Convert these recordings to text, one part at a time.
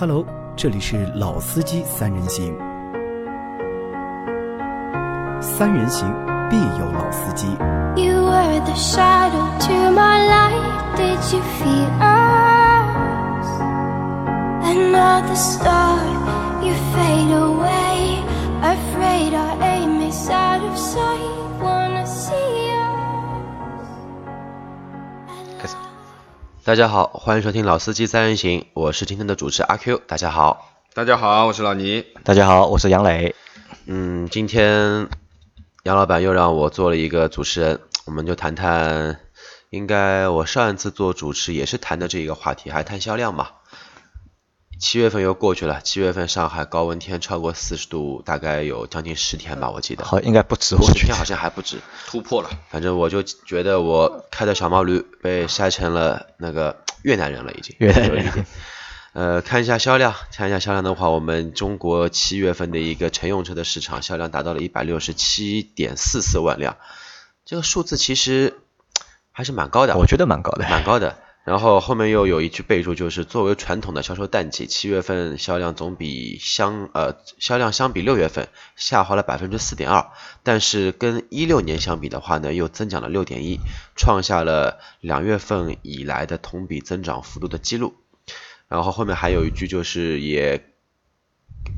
Hello，这里是老司机三人行，三人行必有老司机。You were the shadow to my light. Did you feel us? Another star, you fade away. 大家好，欢迎收听《老司机三人行》，我是今天的主持阿 Q。大家好，大家好，我是老倪。大家好，我是杨磊。嗯，今天杨老板又让我做了一个主持人，我们就谈谈，应该我上一次做主持也是谈的这一个话题，还谈销量嘛。七月份又过去了，七月份上海高温天超过四十度，大概有将近十天吧，我记得。好，应该不止，我觉得十天好像还不止。突破了，反正我就觉得我开的小毛驴被晒成了那个越南人了，已经。越南人。呃，看一下销量，看一下销量的话，我们中国七月份的一个乘用车的市场销量达到了一百六十七点四四万辆，这个数字其实还是蛮高的，我觉得蛮高的。蛮高的。然后后面又有一句备注，就是作为传统的销售淡季，七月份销量总比相呃销量相比六月份下滑了百分之四点二，但是跟一六年相比的话呢，又增长了六点一，创下了两月份以来的同比增长幅度的记录。然后后面还有一句就是也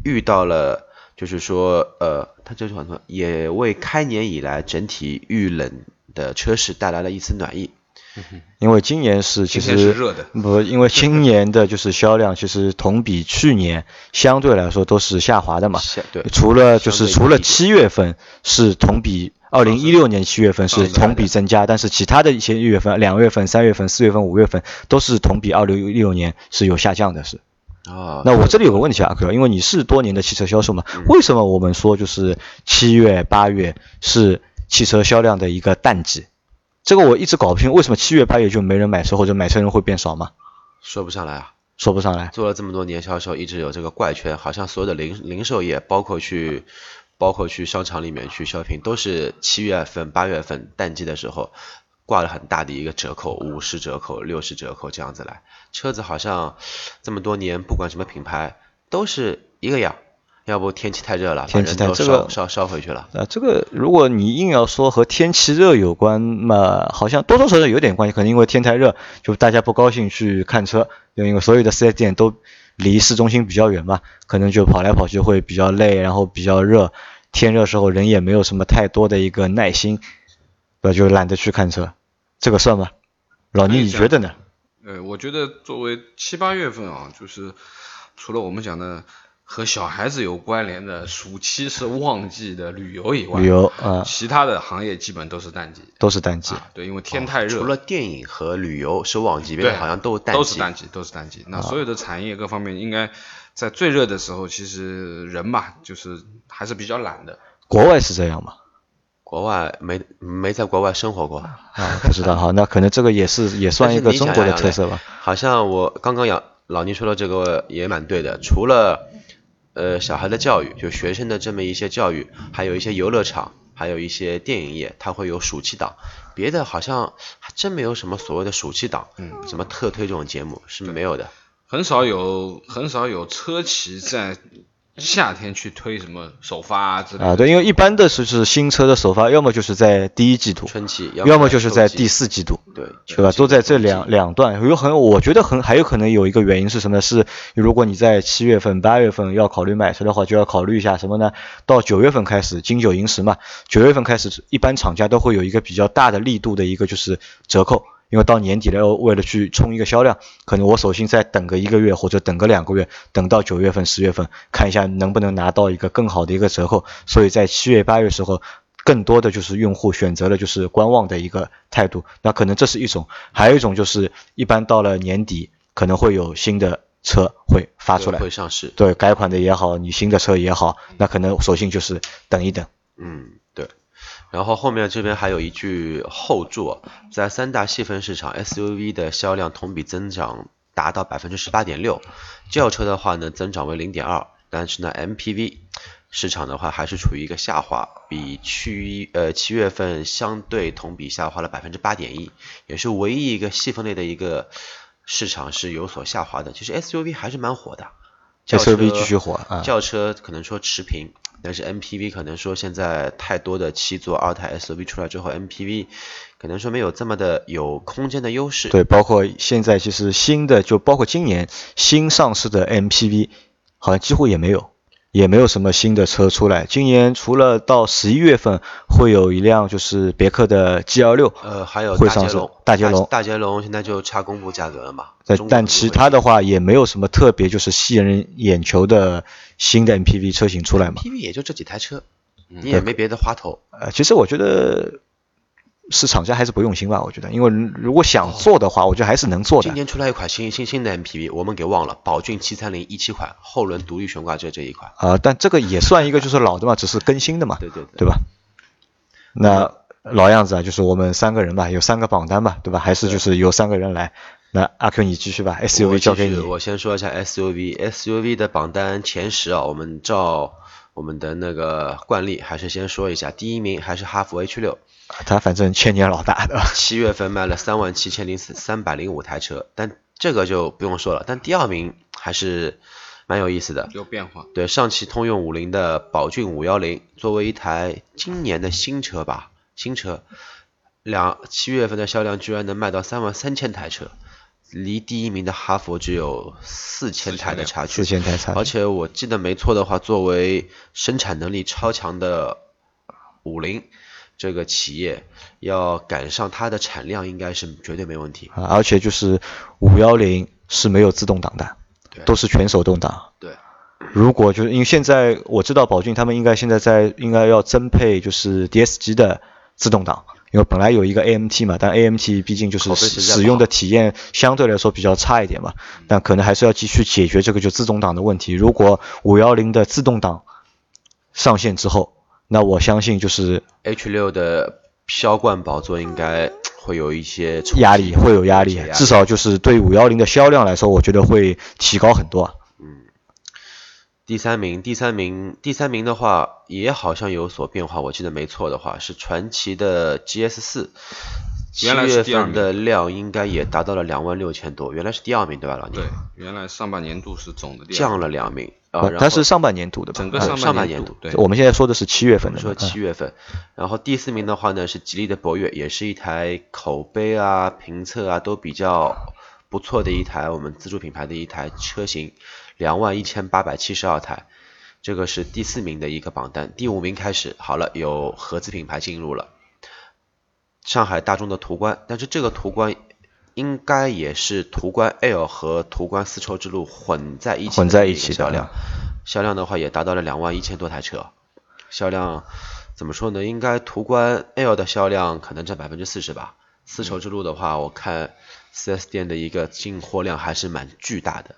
遇到了，就是说呃，它这句话说也为开年以来整体遇冷的车市带来了一丝暖意。因为今年是其实是热的不，因为今年的就是销量，其实同比去年相对来说都是下滑的嘛。对除了就是除了七月份是同比，二零一六年七月份是同比增加，但是其他的一些月份，两月份、三月份、四月份、五月份都是同比二零一六年是有下降的，是。啊，那我这里有个问题啊，阿 Q，因为你是多年的汽车销售嘛，为什么我们说就是七月、八月是汽车销量的一个淡季？这个我一直搞不清，为什么七月、八月就没人买车或者买车人会变少吗？说不上来啊。说不上来。做了这么多年销售，一直有这个怪圈，好像所有的零零售业，包括去包括去商场里面去 shopping，都是七月份、八月份淡季的时候挂了很大的一个折扣，五十折扣、六十折扣这样子来。车子好像这么多年，不管什么品牌，都是一个样。要不天气太热了，天气太这个烧烧烧回去了。啊，这个如果你硬要说和天气热有关嘛，好像多多少少有点关系，可能因为天太热，就大家不高兴去看车，就因为所有的四 S 店都离市中心比较远嘛，可能就跑来跑去会比较累，然后比较热，天热时候人也没有什么太多的一个耐心，对吧？就懒得去看车，这个算吗？老倪，你觉得呢？呃，我觉得作为七八月份啊，就是除了我们讲的和小孩子有关联的暑期是旺季的旅游以外，旅游啊其他的行业基本都是淡季。都是淡季，啊，对，因为天太热，除了电影和旅游是旺季，别的好像都淡季。都是淡季，都是淡季。那所有的产业各方面应该在最热的时候，其实人嘛，就是还是比较懒的。国外是这样吗？国外没没在国外生活过。啊，不知道哈，那可能这个也是也算一个中国的特色吧。好像我刚刚杨老倪说的这个也蛮对的，除了呃小孩的教育，就学生的这么一些教育，还有一些游乐场，还有一些电影业，它会有暑期档，别的好像还真没有什么所谓的暑期档，嗯。什么特推这种节目是没有的。很少有很少有车企在夏天去推什么首发啊之类的。啊，对，因为一般的是是新车的首发，要么就是在第一季度，春季要么就是在第四季度，对对吧？都在这两两段，有很，我觉得很还有可能有一个原因是什么？是如果你在七月份、八月份要考虑买车的话，就要考虑一下什么呢？到九月份开始，金九银十嘛，九月份开始，一般厂家都会有一个比较大的力度的一个就是折扣。因为到年底了，为了去冲一个销量，可能我索性再等个一个月或者等个两个月，等到九月份、十月份，看一下能不能拿到一个更好的一个折扣。所以在七月、八月时候，更多的就是用户选择了就是观望的一个态度。那可能这是一种，还有一种就是一般到了年底，可能会有新的车会发出来，会上市。对改款的也好，你新的车也好，那可能索性就是等一等。嗯，对。然后后面这边还有一句后注，在三大细分市场，SUV 的销量同比增长达到百分之十八点六，轿车的话呢增长为零点二，但是呢 MPV 市场的话还是处于一个下滑，比去呃七月份相对同比下滑了百分之八点一，也是唯一一个细分类的一个市场是有所下滑的。其实 SUV 还是蛮火的，轿车 SUV 继续火啊轿车可能说持平，但是 MPV 可能说现在太多的七座二胎 SUV 出来之后，MPV 可能说没有这么的有空间的优势。对，包括现在其实新的，就包括今年新上市的 MPV，好像几乎也没有，也没有什么新的车出来。今年除了到十一月份会有一辆就是别克的 G L 六呃，还有会上市大捷龙，大捷龙现在就差公布价格了嘛？但其他的话也没有什么特别就是吸引人眼球的新的 MPV 车型出来嘛。MPV 也就这几台车，嗯你也没别的花头。呃，其实我觉得是厂家还是不用心吧，我觉得，因为如果想做的话，我觉得还是能做的今。年出来一款新新新的 MPV，我们给忘了，宝骏七三零一七款后轮独立悬挂这这一款。啊、但这个也算一个就是老的嘛，只是更新的嘛，对对对对吧？那老样子啊，就是我们三个人吧，有三个榜单吧，对吧？还是就是由三个人来。那阿 Q 你继续吧，SUV 交给你。我先说一下 SUV，SUV 的榜单前十啊，我们照我们的那个惯例，还是先说一下，第一名还是哈弗 H 六，它反正千年老大的，七月份卖了三万七千零三百零五台车，但这个就不用说了。但第二名还是蛮有意思的，有变化。对，上汽通用五菱的宝骏五幺零，作为一台今年的新车吧，新车，两七月份的销量居然能卖到三万三千台车，离第一名的哈佛只有四千台的差距。四千台差距而且我记得没错的话，作为生产能力超强的五菱这个企业，要赶上它的产量，应该是绝对没问题。啊，而且就是五幺零是没有自动挡的，对都是全手动挡。对，如果就是因为现在我知道宝骏他们应该现在在应该要增配就是 DSG 的自动挡，因为本来有一个 AMT 嘛，但 AMT 毕竟就是使用的体验相对来说比较差一点嘛，但可能还是要继续解决这个就自动挡的问题。如果五幺零的自动挡上线之后，那我相信就是 H 六的销冠宝座应该会有一些压力会有压力至少就是对五幺零的销量来说，我觉得会提高很多啊。第三名，第三名，第三名的话也好像有所变化，我记得没错的话是传奇的 GS 四，七月第二份的量应该也达到了两万六千多，原来是第二名对吧，老对？，原来上半年度是总的第二降了两名啊，呃然后它是上半年度的吧？啊整个上上半年度，对，我们现在说的是七月份的，说七月份，然后第四名的话呢是吉利的博越，也是一台口碑啊、评测啊都比较不错的一台我们自主品牌的一台车型，两万一千八百七十二台，这个是第四名的一个榜单。第五名开始好了，有合资品牌进入了，上海大众的途观，但是这个途观应该也是途观 L 和途观丝绸之路混在一起的混在一一起销量，销量的话也达到了两万一千多台车。销量怎么说呢？应该途观 L 的销量可能占百分之四十吧。丝绸之路的话，我看 4S 店的一个进货量还是蛮巨大的，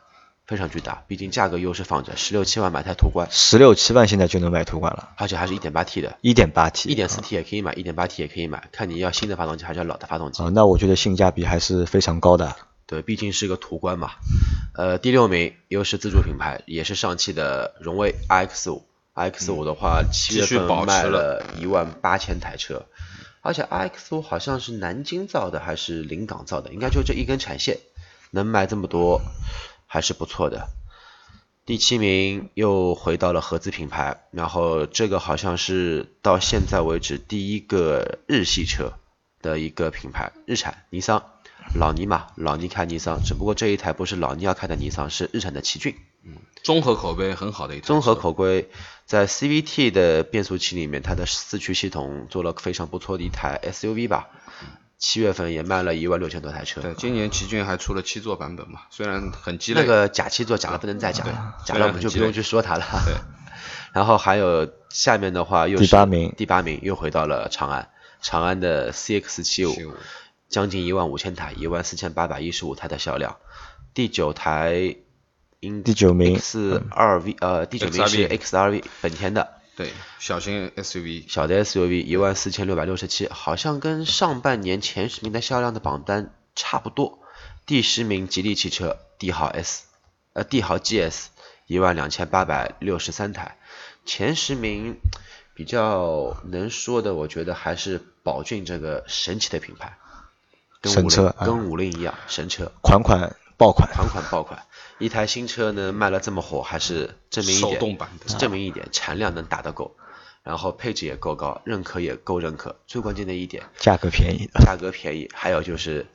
非常巨大。毕竟价格优势放着，十六七万买台途观，十六七万现在就能买途观了，而且还是一点八 T 的，一点八 T，一点四 T 也可以买，一点八 T 也可以买，看你要新的发动机还是要老的发动机。啊，那我觉得性价比还是非常高的。对，毕竟是个途观嘛。呃，第六名又是自主品牌，也是上汽的荣威 iX 五。iX 五的话，七月份卖了了一万八千台车，而且 iX 五好像是南京造的还是临港造的，应该就这一根产线，能卖这么多，还是不错的。第七名又回到了合资品牌，然后这个好像是到现在为止第一个日系车的一个品牌，日产尼桑，老尼嘛，老尼开尼桑，只不过这一台不是老尼要开的尼桑，是日产的奇骏。综合口碑很好的一台综合口碑在 CVT 的变速器里面，它的四驱系统做了非常不错的一台 SUV 吧。七月份也卖了一万六千多台车。对，今年奇骏还出了七座版本嘛，虽然很鸡肋。那个假七座假了不能再假了，假虽了我们就不用去说它了。对，然后还有下面的话又是第八名第八名又回到了长安，长安的 CX 七五75将近一万五千台，一万四千八百一十五台的销量。第九台应第九名 X 二 V 呃第九名是 XRV 本田的对，小型 SUV 小的 SUV 一万四千六百六十七，好像跟上半年前十名的销量的榜单差不多。第十名吉利汽车帝豪 S，呃帝豪 GS 一万两千八百六十三台。前十名比较能说的，我觉得还是宝骏这个神奇的品牌，跟五神车啊跟五菱一样神车。款款爆款。款款爆款，一台新车能卖了这么火，还是证明一点，手动版的证明一点产量能打得够，然后配置也够高，认可也够认可，最关键的一点，价格便宜。价格便宜，还有就是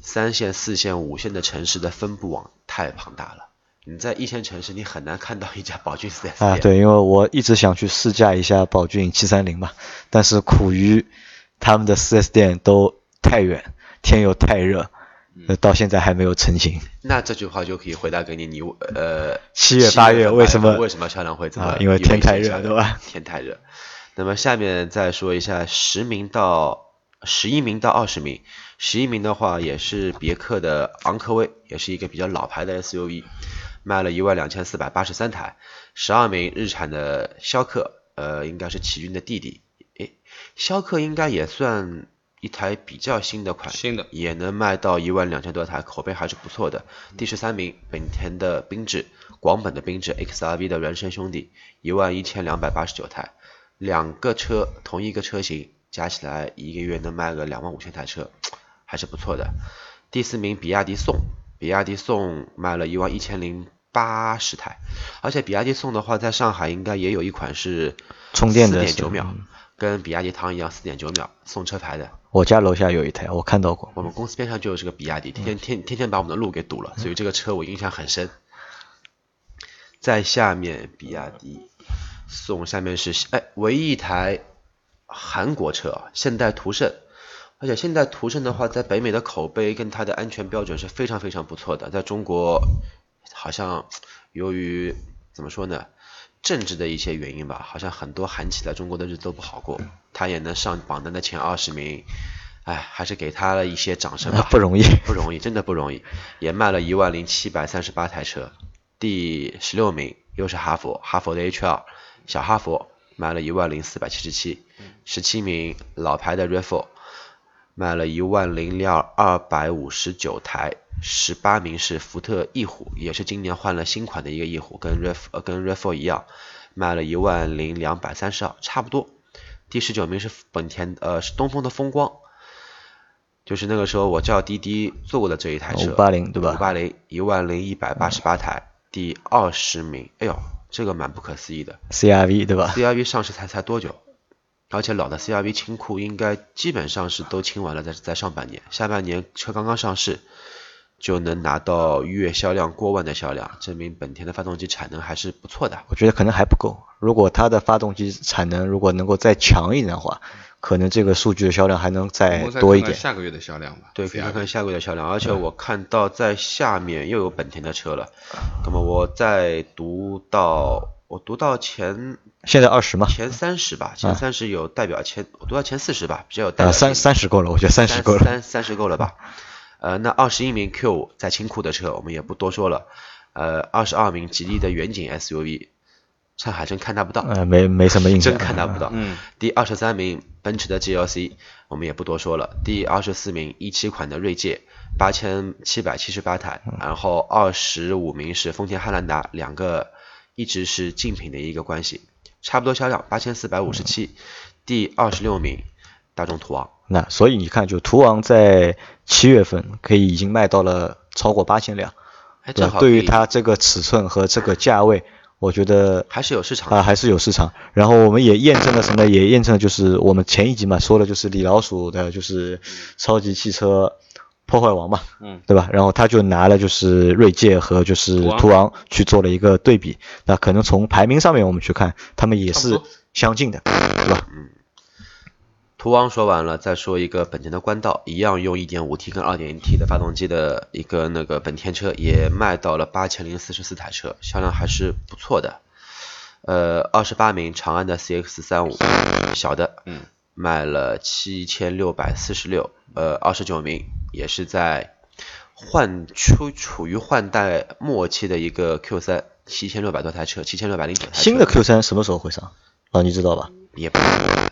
三线、四线、五线的城市的分布网太庞大了。你在一线城市，你很难看到一家宝骏 4S 店。啊，对，因为我一直想去试驾一下宝骏七三零嘛，但是苦于他们的 4S 店都太远，天又太热，呃，到现在还没有成型。那这句话就可以回答给你，你呃，七月八月为什么为什么销量会这么啊因为天太热对吧？天太热。那么下面再说一下十名到十一名到二十名，十一名的话也是别克的昂科威，也是一个比较老牌的 SUV，卖了一万两千四百八十三台。十二名日产的逍客，呃，应该是奇骏的弟弟，诶，逍客应该也算一台比较新的款，新的。也能卖到一万两千多台，口碑还是不错的。第十三名，本田的缤智，广本的缤智 XRV 的孪生兄弟，一万一千两百八十九台，两个车同一个车型加起来一个月能卖个两万五千台车，还是不错的。第四名，比亚迪宋，比亚迪宋卖了一万一千零八十台，而且比亚迪宋的话，在上海应该也有一款是充电的是四点九秒。嗯，跟比亚迪唐一样，四点九秒送车牌的。我家楼下有一台，我看到过。我们公司边上就有这个比亚迪，天天天天天把我们的路给堵了，所以这个车我印象很深。在下面，比亚迪送下面是哎，唯一一台韩国车啊，现代途胜。而且现代途胜的话，在北美的口碑跟它的安全标准是非常非常不错的，在中国好像由于怎么说呢，政治的一些原因吧，好像很多韩企在中国的日子都不好过，他也能上榜单的前二十名，哎，还是给他了一些掌声吧，不容易。不容易，真的不容易，也卖了一万零七百三十八台车，第十六名又是哈佛，哈佛的 H2 小哈佛卖了一万零四百七十七，十七名老牌的 RAV4 卖了一万零两二百五十九台，十八名是福特翼虎，也是今年换了新款的一个翼虎，跟 RAV 呃跟 RAV4 一样，卖了一万零两百三十二，差不多。第十九名是本田呃是东风的风光，就是那个时候我叫滴滴坐过的这一台车，五八零对吧五八零一万零一百八十八台，第二十名，哎呦，这个蛮不可思议的 CRV 对吧？，CRV 上市才才多久？而且老的 CRV 清库应该基本上是都清完了，在在上半年，下半年车刚刚上市就能拿到月销量过万的销量，证明本田的发动机产能还是不错的。我觉得可能还不够。如果它的发动机产能如果能够再强一点的话，可能这个数据的销量还能再多一点。看看下个月的销量吧。对，可以看看下个月的销量，而且我看到在下面又有本田的车了。那么我再读到，我读到前现在二十吗，前三十吧，前啊三十有代表前，我读到前四十吧，比较有代呃，表性。三三十够了，我觉得三十够了。三三十够了吧？呃，那二十一名 Q 在清库的车我们也不多说了。呃，二十二名吉利的远景 SUV，上海真看它不到，呃，没没什么印象。真看它不到。嗯，第二十三名奔驰的 GLC，我们也不多说了。第二十四名一七款的锐界，八千七百七十八台。然后二十五名是丰田汉兰达，两个一直是竞品的一个关系，差不多销量八千四百五十七。第二十六名大众途昂，那所以你看，就途昂在七月份可以已经卖到了超过八千辆，哎，对吧？正好对于它这个尺寸和这个价位，我觉得还是有市场。啊还是有市场。然后我们也验证了什么呢？也验证了就是我们前一集嘛说的就是李老鼠的就是超级汽车破坏王嘛，嗯，对吧？然后他就拿了就是锐界和就是途昂去做了一个对比，那可能从排名上面我们去看，他们也是相近的，对吧？嗯途昂说完了，再说一个本田的冠道，一样用 1.5T 跟 2.0T 的发动机的一个那个本田车，也卖到了八千零四十四台车，销量还是不错的。呃，二十八名长安的 CX 三五小的，嗯，卖了七千六百四十六。呃，二十九名也是在换处处于换代末期的一个 Q 三，七千六百多台车，七千六百零九台车。新的 Q 三什么时候会上？啊，你知道吧也不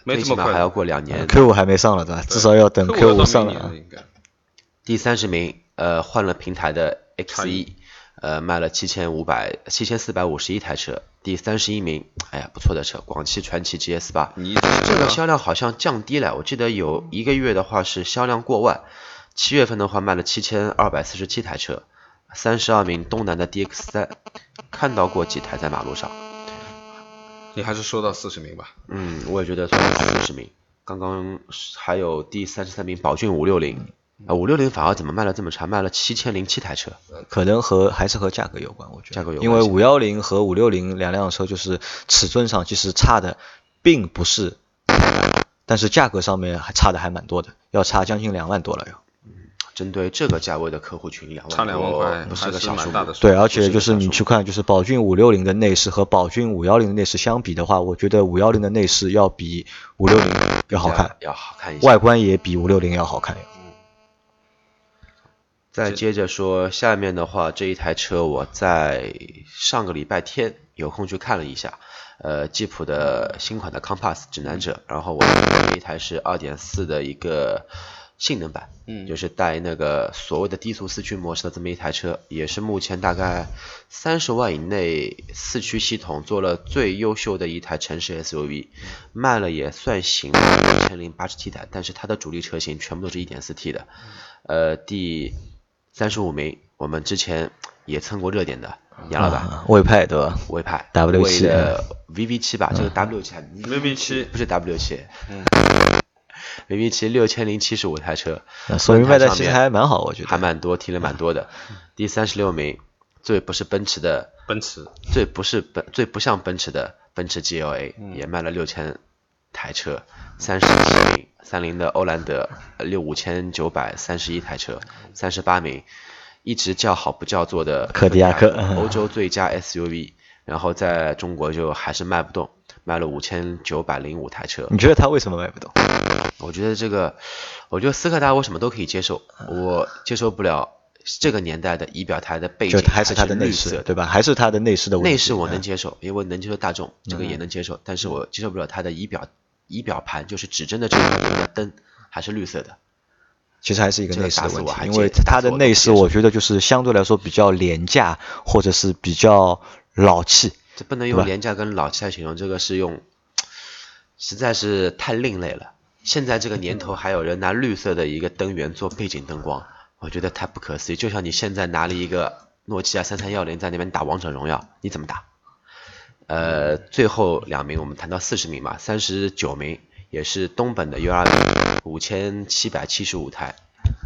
没最这么快的起码还要过两年。？Q 五还没上了，对吧？至少要等 Q 五五上了啊。应该。第三十名，呃，换了平台的 X 一，呃，卖了七千五百七千四百五十一台车。第三十一名，哎呀，不错的车，广汽传祺 GS 八，你这个销量好像降低了，我记得有一个月的话是销量过万，七月份的话卖了七千二百四十七台车，三十二名东南的 DX 三，看到过几台在马路上？你还是说到四十名吧。嗯，我也觉得四十名。刚刚还有第三十三名宝骏五六零，啊五六零反而怎么卖了这么差，卖了七千零七台车。可能和还是和价格有关，我觉得。价格有关因为五幺零和五六零两辆车就是尺寸上其实差的并不是，但是价格上面还差的还蛮多的，要差将近两万多了要。针对这个价位的客户群，两万差两万多块不是还是个小数目蛮大的。数对，而且就是你去看，就是宝骏五六零的内饰和宝骏五幺零的内饰相比的话，我觉得五幺零的内饰要比五六零要好看，要好看一些。外观也比五六零要好看。再接着说下面的话，这一台车我在上个礼拜天有空去看了一下，呃，吉普的新款的 Compass 指南者，然后我这一台是二点四的一个性能版，嗯。就是带那个所谓的低速四驱模式的这么一台车，也是目前大概三十万以内四驱系统做了最优秀的一台城市 SUV，卖了也算行，一千零八十 T 台，但是它的主力车型全部都是一点四 T 的，呃，第三十五名，我们之前也蹭过热点的杨老板，啊，魏派对吧？魏派 W 七。的 VV 七吧，这个 W 七，VV 七？不是 W 七，嗯，VV 七六千零七十五台车，啊说明卖的其实还蛮好，我觉得。还蛮多，提了蛮多的。第三十六名，最不是奔驰的，奔驰最不是奔最不像奔驰的奔驰 GLA，、也嗯卖了六千台车。三十七名，三菱的欧蓝德六五千九百三十一台车。三十八名，一直叫好不叫座的柯迪亚克 欧洲最佳 SUV，然后在中国就还是卖不动，卖了五千九百零五台车。你觉得它为什么卖不动？我觉得这个，我觉得斯柯达我什么都可以接受，我接受不了这个年代的仪表台的背景就还是它的内饰，对吧？还是它的内饰的问题。内饰我能嗯接受，因为能接受大众，这个也能接受，但是我接受不了它的仪表仪表盘，就是指针的这个灯还是绿色的。其实还是一个这个内饰的问题因为它的内饰我觉得就是相对来说比较廉价，或者是比较老气。这不能用廉价跟老气来形容，这个是用，实在是太另类了。现在这个年头还有人拿绿色的一个灯源做背景灯光，我觉得太不可思议。就像你现在拿了一个诺基亚三三幺零在那边打王者荣耀，你怎么打？呃，最后两名我们谈到四十名嘛，三十九名也是东本的 U 二五千七百七十五台，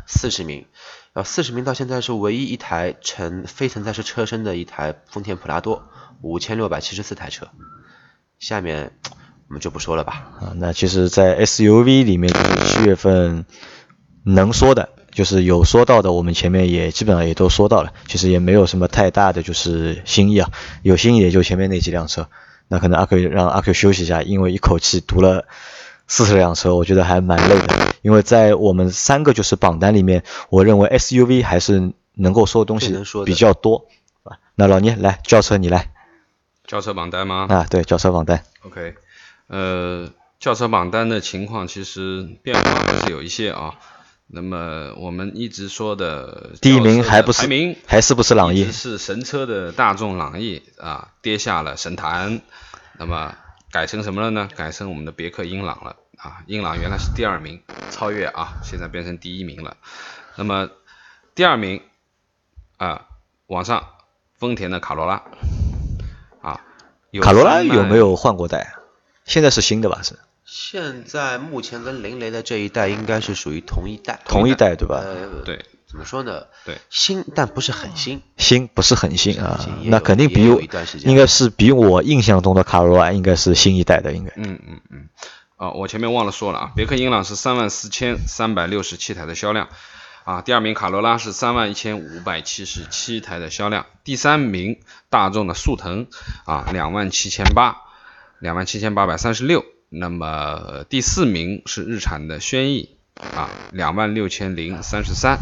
四十名，然后，四十名到现在是唯一一台承非承载式车身的一台丰田普拉多，五千六百七十四台车。下面我们就不说了吧，啊，那其实，在 SUV 里面，就是七月份能说的，就是有说到的，我们前面也基本上也都说到了，其实也没有什么太大的就是新意啊，有新意也就前面那几辆车。那可能阿 Q 让阿 Q 休息一下，因为一口气读了四十辆车，我觉得还蛮累的。因为在我们三个就是榜单里面，我认为 SUV 还是能够说的东西比较多，啊。那老聂来轿车，你来轿车榜单吗？啊，对轿车榜单，OK，呃，轿车榜单的情况其实变化还是有一些啊。那么我们一直说的第一名还不是排名还是不是朗逸？是神车的大众朗逸啊，跌下了神坛，那么改成什么了呢？改成我们的别克英朗了啊，英朗原来是第二名，超越啊，现在变成第一名了。那么第二名啊，往上丰田的卡罗拉啊，有卡罗拉有没有换过代啊？现在是新的吧？是？现在目前跟林雷的这一代应该是属于同一代，同一代对吧？呃，对，怎么说呢？对，新但不是很新，新不是很新啊那肯定比我应该是比我印象中的卡罗拉应该是新一代的，应该。嗯嗯嗯，啊，我前面忘了说了啊，别克英朗是三万四千三百六十七台的销量，啊，第二名卡罗拉是三万一千五百七十七台的销量，第三名大众的速腾啊两万七千八，两万七千八百三十六，那么第四名是日产的轩逸。啊两万六千零三十三，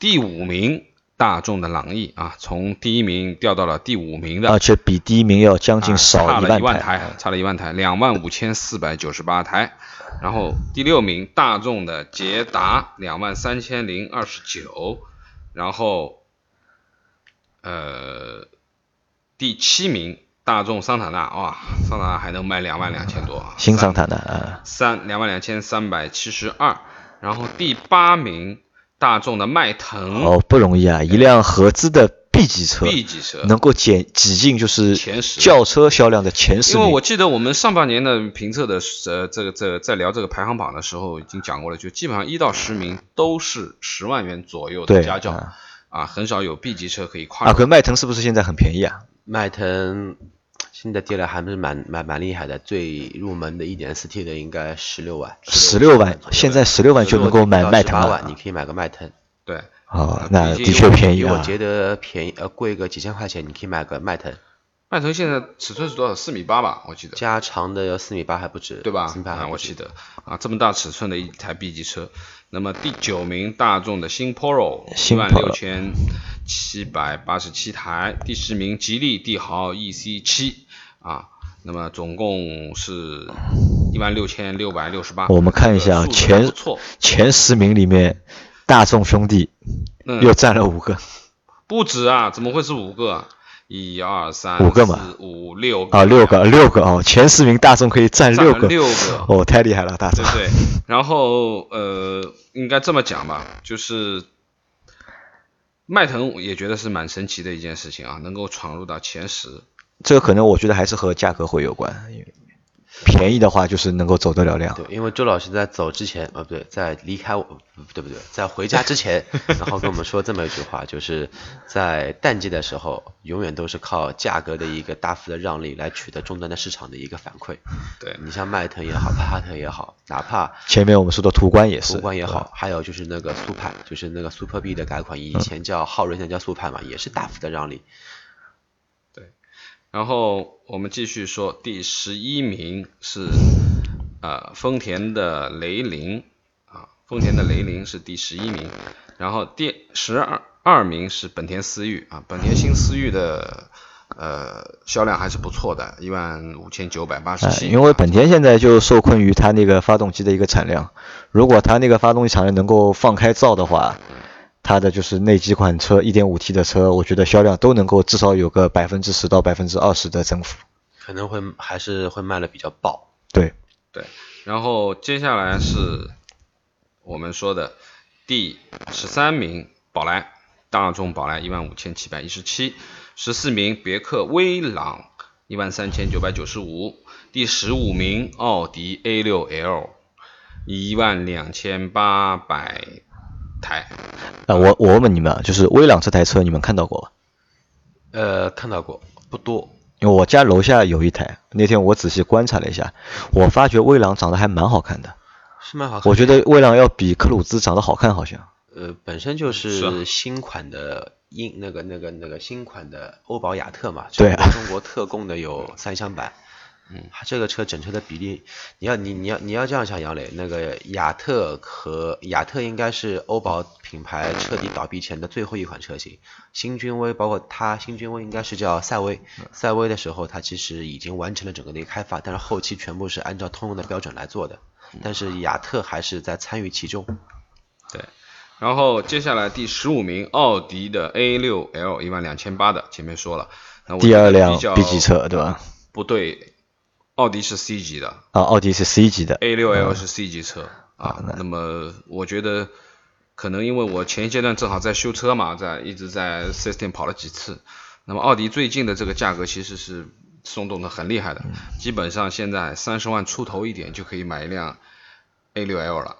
第五名大众的朗逸。啊从第一名掉到了第五名的而且比第一名要将近啊少差了一万台，差了一万台，两万五千四百九十八台。然后第六名大众的捷达两万三千零二十九，然后呃第七名大众桑塔纳，哇，桑塔纳还能卖两万两千多，啊新桑塔纳啊，三两万两千三百七十二，然后第八名大众的迈腾。哦，不容易啊，一辆合资的 B 级车 B 级车，能够挤挤进就是前十。轿车销量的前十名。因为我记得我们上半年的评测的呃这个这个在聊这个排行榜的时候已经讲过了，就基本上一到十名都是十万元左右的对家轿啊。啊，很少有 B 级车可以跨啊，可迈腾是不是现在很便宜啊？迈腾现在跌了还是蛮蛮蛮厉害的，最入门的一点四 T 的应该十六万，十六万现在十六万就能够买迈腾八了万你可以买个迈腾。对哦啊，那的确便宜啊。我觉得便宜呃贵个几千块钱，你可以买个迈腾，迈腾现在尺寸是多少？四米八吧，我记得。加长的要四米八还不止，对吧啊，我记得啊，这么大尺寸的一台 B 级车。那么第九名，大众的新 Polo，一新万六千七百八十七台。第十名，吉利帝豪 EC 七啊，那么总共是一万六千六百六十八。我们看一下啊前，前十名里面，大众兄弟嗯，又占了五个不止啊，怎么会是五个啊？一二三五个嘛四五六个啊，六个六个哦，前十名大众可以占六个，六个哦，太厉害了，大众对对？然后呃，应该这么讲吧，就是迈腾也觉得是蛮神奇的一件事情啊，能够闯入到前十。这个可能我觉得还是和价格会有关，因为便宜的话就是能够走得了量。对，因为周老师在走之前，呃，不对，在离开我，不对不对，在回家之前，然后跟我们说这么一句话，就是在淡季的时候，永远都是靠价格的一个大幅的让利来取得终端的市场的一个反馈。对你像迈腾也好，帕萨特也好，哪怕前面我们说的途观也是，途观也好，还有就是那个速派，就是那个 Super B 的改款，以前叫昊锐，现在叫速派嘛，也是大幅的让利。然后我们继续说，第十一名是呃丰田的雷凌。啊，丰田的雷凌是第十一名，然后第十二二名是本田思域。啊，本田新思域的呃销量还是不错的，一万五千九百八十哎，七。因为本田现在就受困于它那个发动机的一个产量，如果它那个发动机产量能够放开造的话，它的就是那几款车 1.5T 的车，我觉得销量都能够至少有个百分之十到百分之二十的增幅。可能会还是会卖的比较爆。对，对，然后接下来是我们说的第十三名宝来，大众宝来一万五千七百一十七，十四名别克威朗一万三千九百九十五，第十五名奥迪 A 六 L 一万两千八百台，啊、我我问你们啊，就是威朗这台车你们看到过吗？呃，看到过，不多。因为我家楼下有一台，那天我仔细观察了一下，我发觉威朗长得还蛮好看的。是蛮好看。我觉得威朗要比克鲁兹长得好看，好像。呃，本身就是新款的英那个那个那个新款的欧宝雅特嘛，对啊中国中国特供的有三厢版。嗯，它这个车整车的比例，你要你你要你要这样想，杨磊，那个雅特和雅特应该是欧宝品牌彻底倒闭前的最后一款车型。新君威包括它，新君威应该是叫赛威，赛威的时候它其实已经完成了整个的一个开发，但是后期全部是按照通用的标准来做的。但是雅特还是在参与其中。对，然后接下来第十五名奥迪的 A 六 L 一万两千八的，前面说了，那我第二辆 B 级车，对吧？不对，奥迪是 C 级的啊，奥迪是 C 级的。，A 六 L 是 C 级车啊那。么我觉得可能因为我前一阶段正好在修车嘛，在一直在四 S 店跑了几次。那么奥迪最近的这个价格其实是松动的很厉害的，基本上现在三十万出头一点就可以买一辆 A 六 L 了，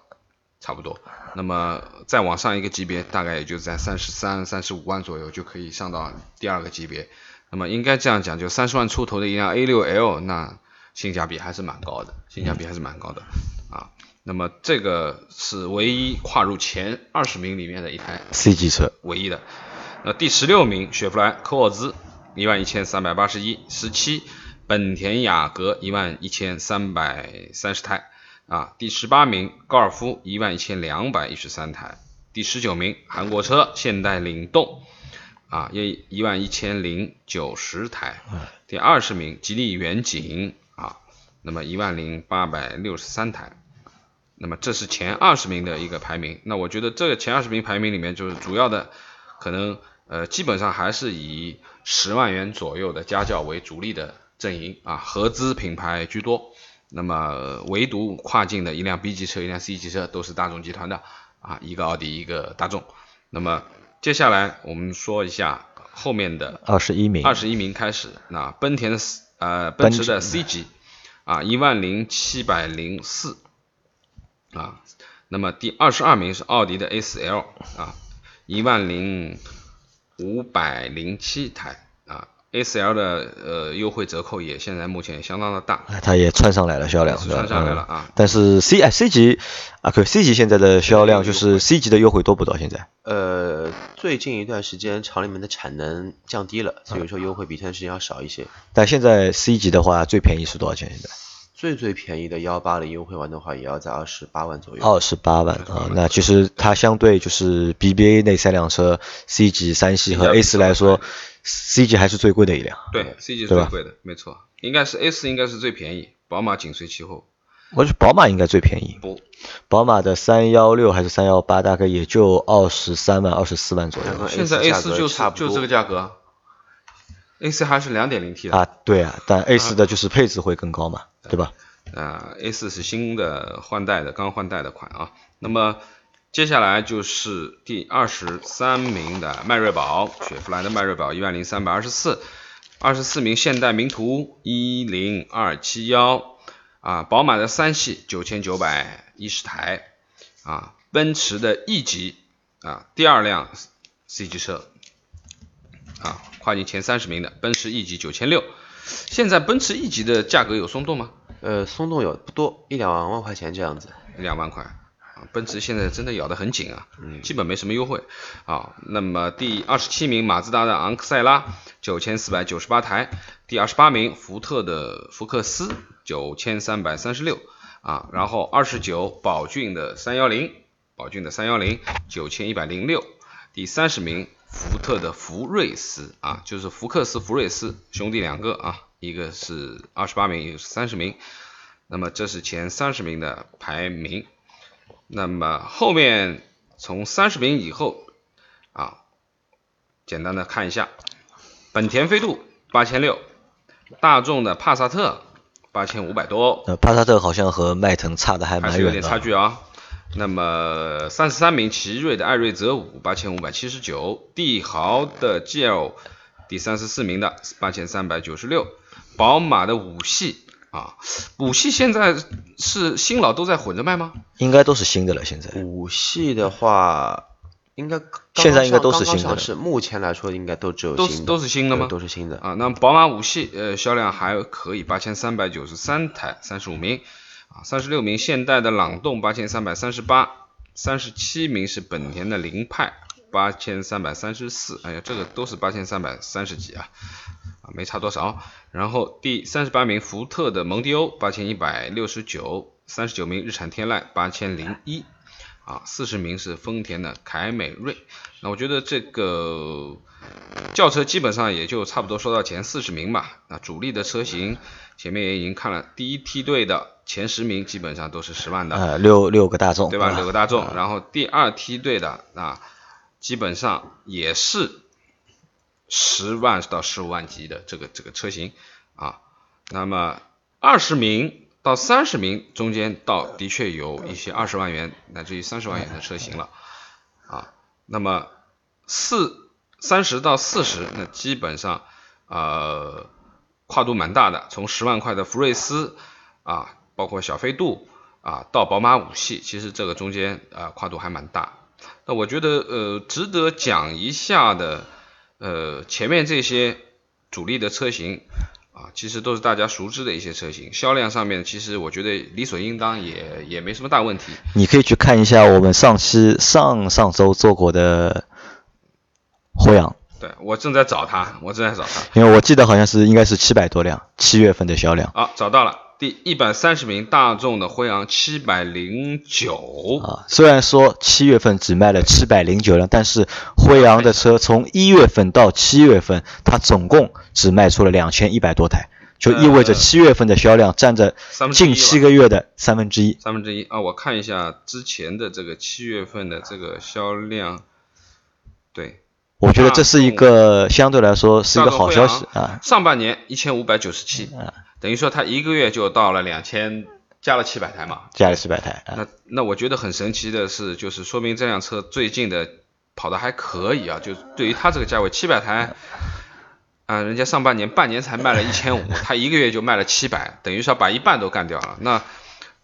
差不多。那么再往上一个级别，大概也就在三十三、三十五万左右就可以上到第二个级别。那么应该这样讲，就三十万出头的一辆 A 六 L，那性价比还是蛮高的，性价比还是蛮高的啊。那么这个是唯一跨入前二十名里面的一台 C 级车，唯一的。那第十六名，雪佛兰科沃兹一万一千三百八十一，十七，本田雅阁一万一千三百三十台，啊，第十八名，高尔夫一万一千两百一十三台，第十九名，韩国车现代领动，啊，也一万一千零九十台，第二十名，吉利远景，啊，那么一万零八百六十三台。那么这是前二十名的一个排名。那我觉得这个前二十名排名里面，就是主要的可能呃基本上还是以十万元左右的家轿为主力的阵营啊，合资品牌居多。那么唯独跨境的一辆 B 级车、一辆 C 级车都是大众集团的啊，一个奥迪，一个大众。那么接下来我们说一下后面的二十一名，二十一名开始，那奔田的呃奔驰的 C 级啊一万零七百零四啊，那么第二十二名是奥迪的 A4L 啊一万零五百零七台啊 A4L 的呃优惠折扣也现在目前相当的大，哎它也窜上来了销量，窜上来了啊嗯但是 C 哎 C 级啊，可 C 级现在的销量就是 C 级的优惠多不多？现在呃，最近一段时间厂里面的产能降低了，所以说优惠比前段时间要少一些。但现在 C 级的话最便宜是多少钱？现在最最便宜的幺八零优惠完的话，也要在二十八万左右。二十八万啊，那其实它相对就是 BBA 那三辆车 C 级、三系和 A 四来说，C 级还是最贵的一辆。对 C 级是最贵的，没错，应该是 A 四应该是最便宜，宝马紧随其后。我觉得宝马应该最便宜，不，宝马的三幺六还是三幺八，大概也就二十三万、二十四万左右现在 A A 4 4就是差不多就这个价格，A 四还是两点零 T 的啊。对啊，但 A 四的就是配置会更高嘛，对吧？啊，A 四是新的换代的，刚换代的款啊。那么接下来就是第二十三名的迈锐宝，雪佛兰的迈锐宝一万零三百二十四，二十四名现代名图一零二七幺，啊，宝马的三系九千九百一十台，啊，奔驰的 E 级啊，第二辆 C 级车，啊，跨进前三十名的奔驰 E 级九千六。现在奔驰 E 级的价格有松动吗？呃，松动有不多，一两万块钱这样子。两万块啊，奔驰现在真的咬得很紧啊，基本没什么优惠啊。那么第二十七名马自达的昂克赛拉九千四百九十八台，第二十八名福特的福克斯九千三百三十六啊，然后二十九宝骏的三幺零，宝骏的三幺零九千一百零六，第三十名福特的福睿斯啊，就是福克斯、福睿斯兄弟两个啊，一个是二十八名，一个是三十名。那么这是前三十名的排名。那么后面从三十名以后啊，简单的看一下，本田飞度八千六，大众的帕萨特八千五百多，呃，帕萨特好像和迈腾差的还还是有点。差距啊。那么三十三名奇瑞的艾瑞泽五八千五百七十九，帝豪的 GL 第三十四名的八千三百九十六，宝马的五系啊，五系现在是新老都在混着卖吗？应该都是新的了，现在。五系的话，应该刚现在应该都是新的了上市目前来说应该都只有新的，都是都是新的吗都是新的。啊，那宝马五系呃销量还可以，八千三百九十三台，三十五名啊，三十六名现代的朗动八千三百三十八，三十七名是本田的凌派八千三百三十四，哎呀，这个都是八千三百三十几啊，啊没差多少。然后第三十八名福特的蒙迪欧八千一百六十九，三十九名日产天籁八千零一。啊，四十名是丰田的凯美瑞，那我觉得这个轿车基本上也就差不多说到前四十名吧。那主力的车型前面也已经看了，第一梯队的前十名基本上都是十万的，呃，六六个大众，对吧？啊六个大众，然后第二梯队的啊，基本上也是十万到十五万级的这个这个车型啊。那么二十名到三十名中间，倒的确有一些二十万元乃至于三十万元的车型了啊。那么四三十到四十，那基本上呃跨度蛮大的，从十万块的福睿斯啊，包括小飞度啊，到宝马五系，其实这个中间啊、呃跨度还蛮大。那我觉得呃值得讲一下的呃前面这些主力的车型啊，其实都是大家熟知的一些车型，销量上面其实我觉得理所应当也也没什么大问题。你可以去看一下我们上期上上周做过的辉昂，对我正在找他，我正在找他。因为我记得好像是应该是七百多辆，七月份的销量啊，找到了，第一百三十名大众的辉昂七百零九，啊。虽然说七月份只卖了七百零九辆，但是辉昂的车从一月份到七月份，它总共只卖出了两千一百多台，就意味着呃七月份的销量占着近七个月的三分之一。三分之一啊。我看一下之前的这个七月份的这个销量，对，我觉得这是一个相对来说是一个好消息啊。上半年一千五百九十七，啊等于说它一个月就到了两千加了七百台嘛，加了七百台。啊那那我觉得很神奇的是，就是说明这辆车最近的跑的还可以啊，就对于它这个价位七百台，啊、人家上半年半年才卖了一千五，他一个月就卖了七百，等于说把一半都干掉了。那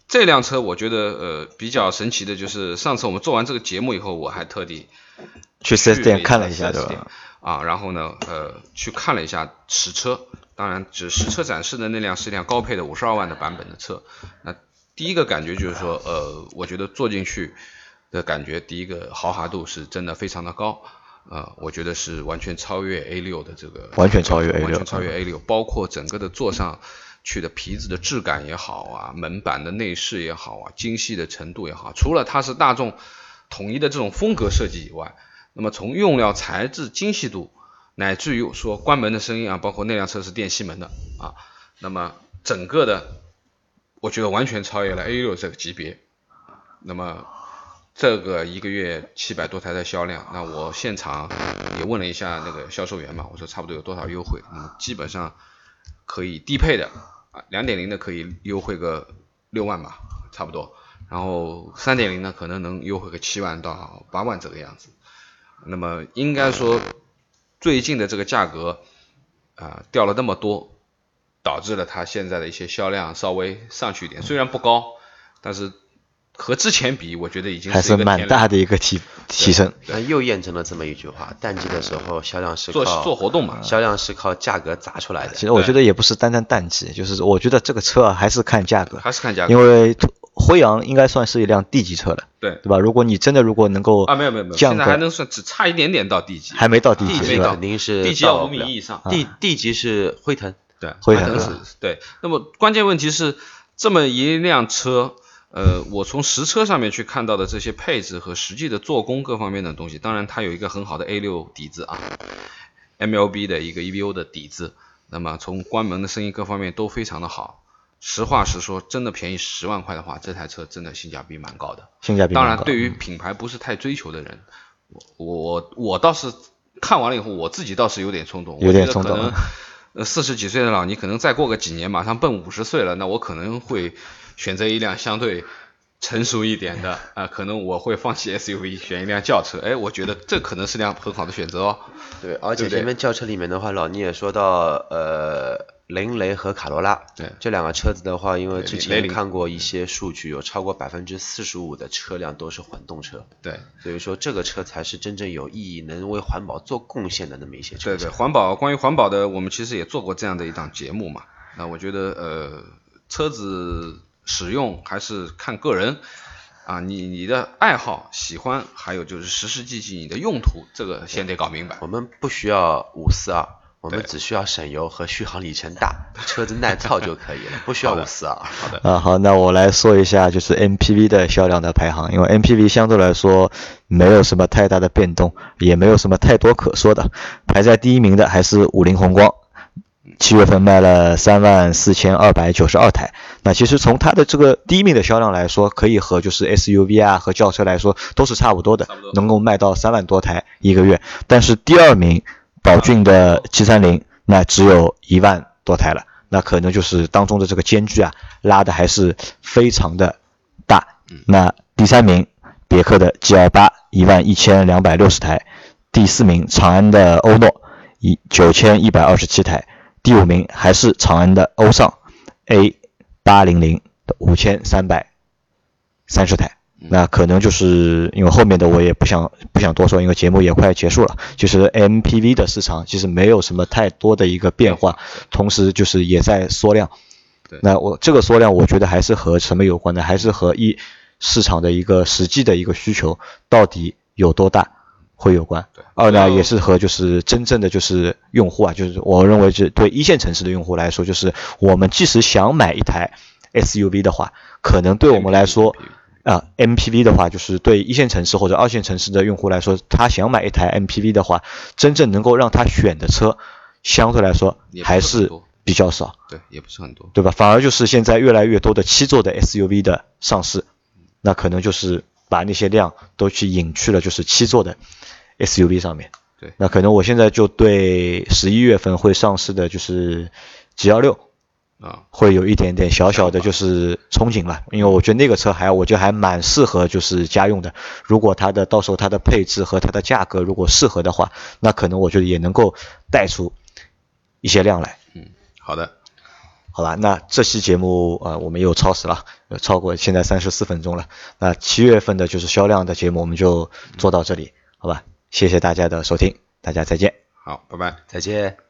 这辆车我觉得呃比较神奇的就是上次我们做完这个节目以后，我还特地去四 S 店看了一下，对吧？啊，然后呢，呃，去看了一下实车，当然只实车展示的那辆是一辆高配的五十二万的版本的车。那第一个感觉就是说，呃，我觉得坐进去的感觉，第一个豪华度是真的非常的高，呃，我觉得是完全超越 A 六的这个，完全超越 A6 完全超越 A 六，包括整个的坐上。去的皮子的质感也好啊，门板的内饰也好啊，精细的程度也好，除了它是大众统一的这种风格设计以外，那么从用料材质精细度，乃至于说关门的声音啊，包括那辆车是电吸门的啊，那么整个的，我觉得完全超越了 A 六这个级别。那么这个一个月七百多台的销量，那我现场也问了一下那个销售员嘛，我说差不多有多少优惠？嗯，基本上可以低配的啊，两点零的可以优惠个六万吧，差不多。然后三点零呢，可能能优惠个七万到八万这个样子。那么应该说，最近的这个价格啊、掉了那么多，导致了它现在的一些销量稍微上去一点，虽然不高，但是和之前比，我觉得已经还是蛮大的一个提提升。那又验证了这么一句话：淡季的时候销量是做靠做活动嘛。销量是靠价格砸出来的。其实我觉得也不是单单淡季，就是我觉得这个车啊还是看价格，还是看价格，因为辉昂应该算是一辆 D 级车了，对对吧？如果你真的如果能够啊，没有没有没有，现在还能算只差一点点到 D 级，还没到 D 级是吧级肯？定是 D 级要五米以上，D D 级是辉腾，对，辉腾是对。那么关键问题是，这么一辆车，呃，我从实车上面去看到的这些配置和实际的做工各方面的东西，当然它有一个很好的 A 六底子啊，MLB 的一个 EVO 的底子，那么从关门的声音各方面都非常的好。实话实说，真的便宜十万块的话，这台车真的性价比蛮高的。性价比。当然，对于品牌不是太追求的人，我我我倒是看完了以后，我自己倒是有点冲动，有点冲动我觉得可能呃四十几岁的老倪，可能再过个几年，马上奔五十岁了，那我可能会选择一辆相对成熟一点的啊、可能我会放弃 SUV，选一辆轿车。哎，我觉得这可能是辆很好的选择哦。对，而且前面轿车里面的话，老倪也说到，呃，雷雷和卡罗拉，对。这两个车子的话，因为之前看过一些数据，有超过百分之四十五的车辆都是混动车，对。所以说这个车才是真正有意义、能为环保做贡献的那么一些车。对对，环保关于环保的，我们其实也做过这样的一档节目嘛。那我觉得呃，车子使用还是看个人。啊，你你的爱好、喜欢，还有就是实实际际你的用途，这个先得搞明白。我们不需要五四二，我们只需要省油和续航里程大，车子耐造就可以了，不需要五四二。好的，啊，好，那我来说一下就是 MPV 的销量的排行，因为 MPV 相对来说没有什么太大的变动，也没有什么太多可说的。排在第一名的还是五菱宏光，七月份卖了三万四千二百九十二台。那其实从它的这个第一名的销量来说，可以和就是 SUV 啊和轿车来说都是差不多的多，能够卖到三万多台一个月。但是第二名宝骏的七三零，那只有一万多台了。那可能就是当中的这个间距啊，拉的还是非常的大。那第三名，别克的 G L 八一万一千两百六十台，第四名长安的欧诺一九千一百二十七台，第五名还是长安的欧尚 A 八零零的五千三百三十台。那可能就是因为后面的我也不想不想多说，因为节目也快结束了。就是 MPV 的市场其实没有什么太多的一个变化，同时就是也在缩量。对那我这个缩量，我觉得还是和什么有关呢？还是和一市场的一个实际的一个需求到底有多大会有关。对二呢，也是和就是真正的就是用户啊，就是我认为是对一线城市的用户来说，就是我们即使想买一台 SUV 的话，可能对我们来说。啊、m p v 的话，就是对一线城市或者二线城市的用户来说，他想买一台 MPV 的话，真正能够让他选的车，相对来说还是比较少，对，也不是很多。对吧？反而就是现在越来越多的七座的 SUV 的上市，那可能就是把那些量都去引去了，就是七座的 SUV 上面。对那可能我现在就对十一月份会上市的就是 G 幺六啊，会有一点点小小的就是憧憬了，因为我觉得那个车还我觉得还蛮适合就是家用的。如果它的到时候它的配置和它的价格如果适合的话，那可能我觉得也能够带出一些量来。嗯好的，好吧，那这期节目呃我们又超时了，呃超过现在三十四分钟了。那七月份的就是销量的节目我们就做到这里，好吧？谢谢大家的收听，大家再见。好，拜拜。再见。